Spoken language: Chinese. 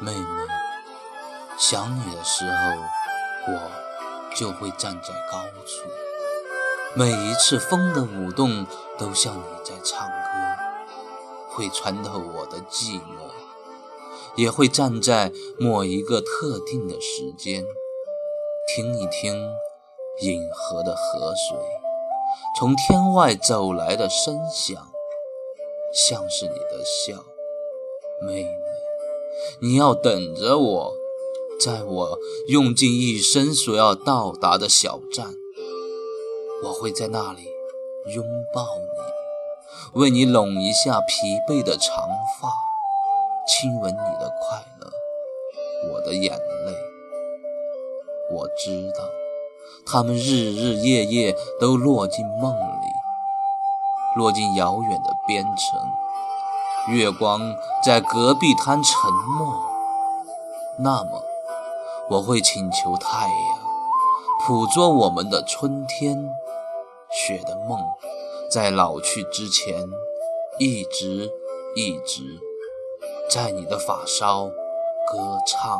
妹妹想你的时候，我就会站在高处，每一次风的舞动都像你在唱歌，会穿透我的寂寞，也会站在某一个特定的时间，听一听银河的河水从天外走来的声响，像是你的笑，妹妹，你要等着我。在我用尽一生所要到达的小站，我会在那里拥抱你，为你拢一下疲惫的长发，亲吻你的快乐，我的眼泪。我知道，他们日日夜夜都落进梦里，落进遥远的边城。月光在隔壁滩沉默，那么。我会请求太阳捕捉我们的春天，雪的梦在老去之前，一直一直在你的发梢歌唱。